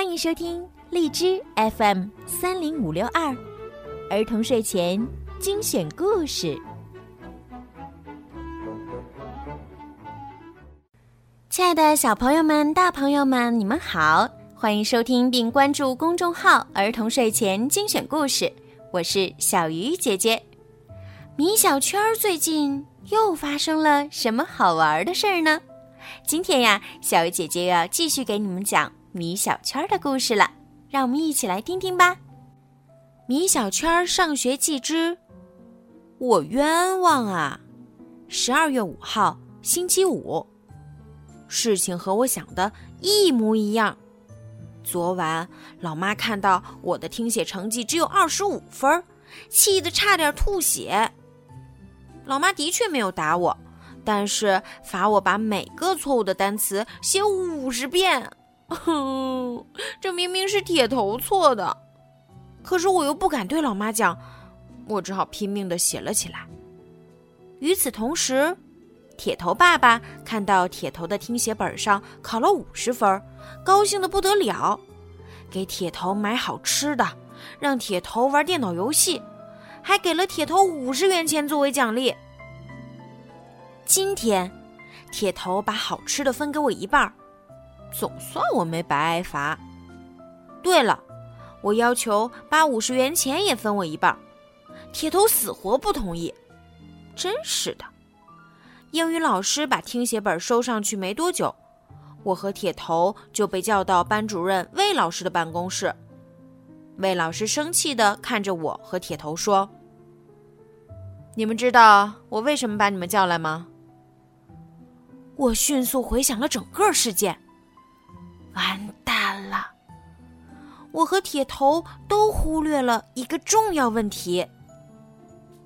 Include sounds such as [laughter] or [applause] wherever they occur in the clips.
欢迎收听荔枝 FM 三零五六二儿童睡前精选故事。亲爱的小朋友们、大朋友们，你们好！欢迎收听并关注公众号“儿童睡前精选故事”，我是小鱼姐姐。米小圈最近又发生了什么好玩的事儿呢？今天呀，小鱼姐姐要继续给你们讲。米小圈的故事了，让我们一起来听听吧。米小圈上学记之，我冤枉啊！十二月五号，星期五。事情和我想的一模一样。昨晚老妈看到我的听写成绩只有二十五分，气得差点吐血。老妈的确没有打我，但是罚我把每个错误的单词写五十遍。哼，[laughs] 这明明是铁头错的，可是我又不敢对老妈讲，我只好拼命的写了起来。与此同时，铁头爸爸看到铁头的听写本上考了五十分，高兴的不得了，给铁头买好吃的，让铁头玩电脑游戏，还给了铁头五十元钱作为奖励。今天，铁头把好吃的分给我一半。总算我没白挨罚。对了，我要求把五十元钱也分我一半，铁头死活不同意。真是的！英语老师把听写本收上去没多久，我和铁头就被叫到班主任魏老师的办公室。魏老师生气的看着我和铁头说：“你们知道我为什么把你们叫来吗？”我迅速回想了整个事件。完蛋了！我和铁头都忽略了一个重要问题。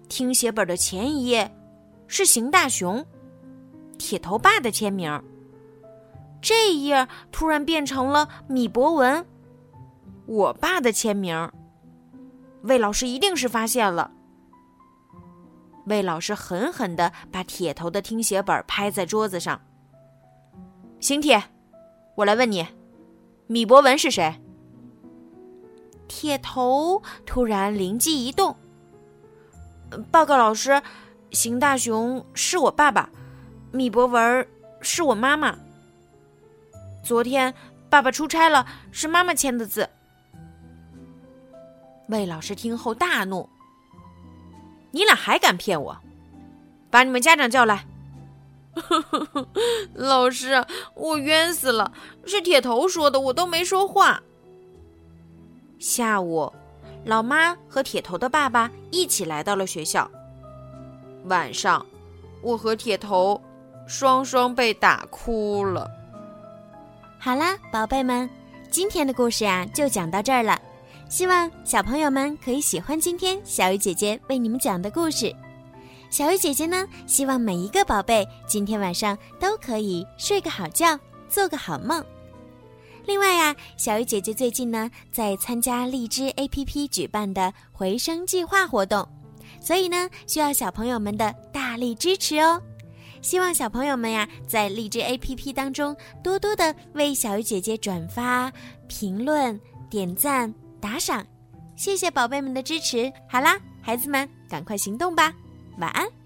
听写本的前一页是邢大雄、铁头爸的签名，这一页突然变成了米博文、我爸的签名。魏老师一定是发现了。魏老师狠狠的把铁头的听写本拍在桌子上。邢铁。我来问你，米博文是谁？铁头突然灵机一动，报告老师，邢大雄是我爸爸，米博文是我妈妈。昨天爸爸出差了，是妈妈签的字。魏老师听后大怒：“你俩还敢骗我？把你们家长叫来！” [laughs] 老师，我冤死了！是铁头说的，我都没说话。下午，老妈和铁头的爸爸一起来到了学校。晚上，我和铁头双双被打哭了。好啦，宝贝们，今天的故事啊，就讲到这儿了。希望小朋友们可以喜欢今天小雨姐姐为你们讲的故事。小鱼姐姐呢，希望每一个宝贝今天晚上都可以睡个好觉，做个好梦。另外呀，小鱼姐姐最近呢在参加荔枝 APP 举办的回声计划活动，所以呢需要小朋友们的大力支持哦。希望小朋友们呀在荔枝 APP 当中多多的为小鱼姐姐转发、评论、点赞、打赏，谢谢宝贝们的支持。好啦，孩子们，赶快行动吧！晚安。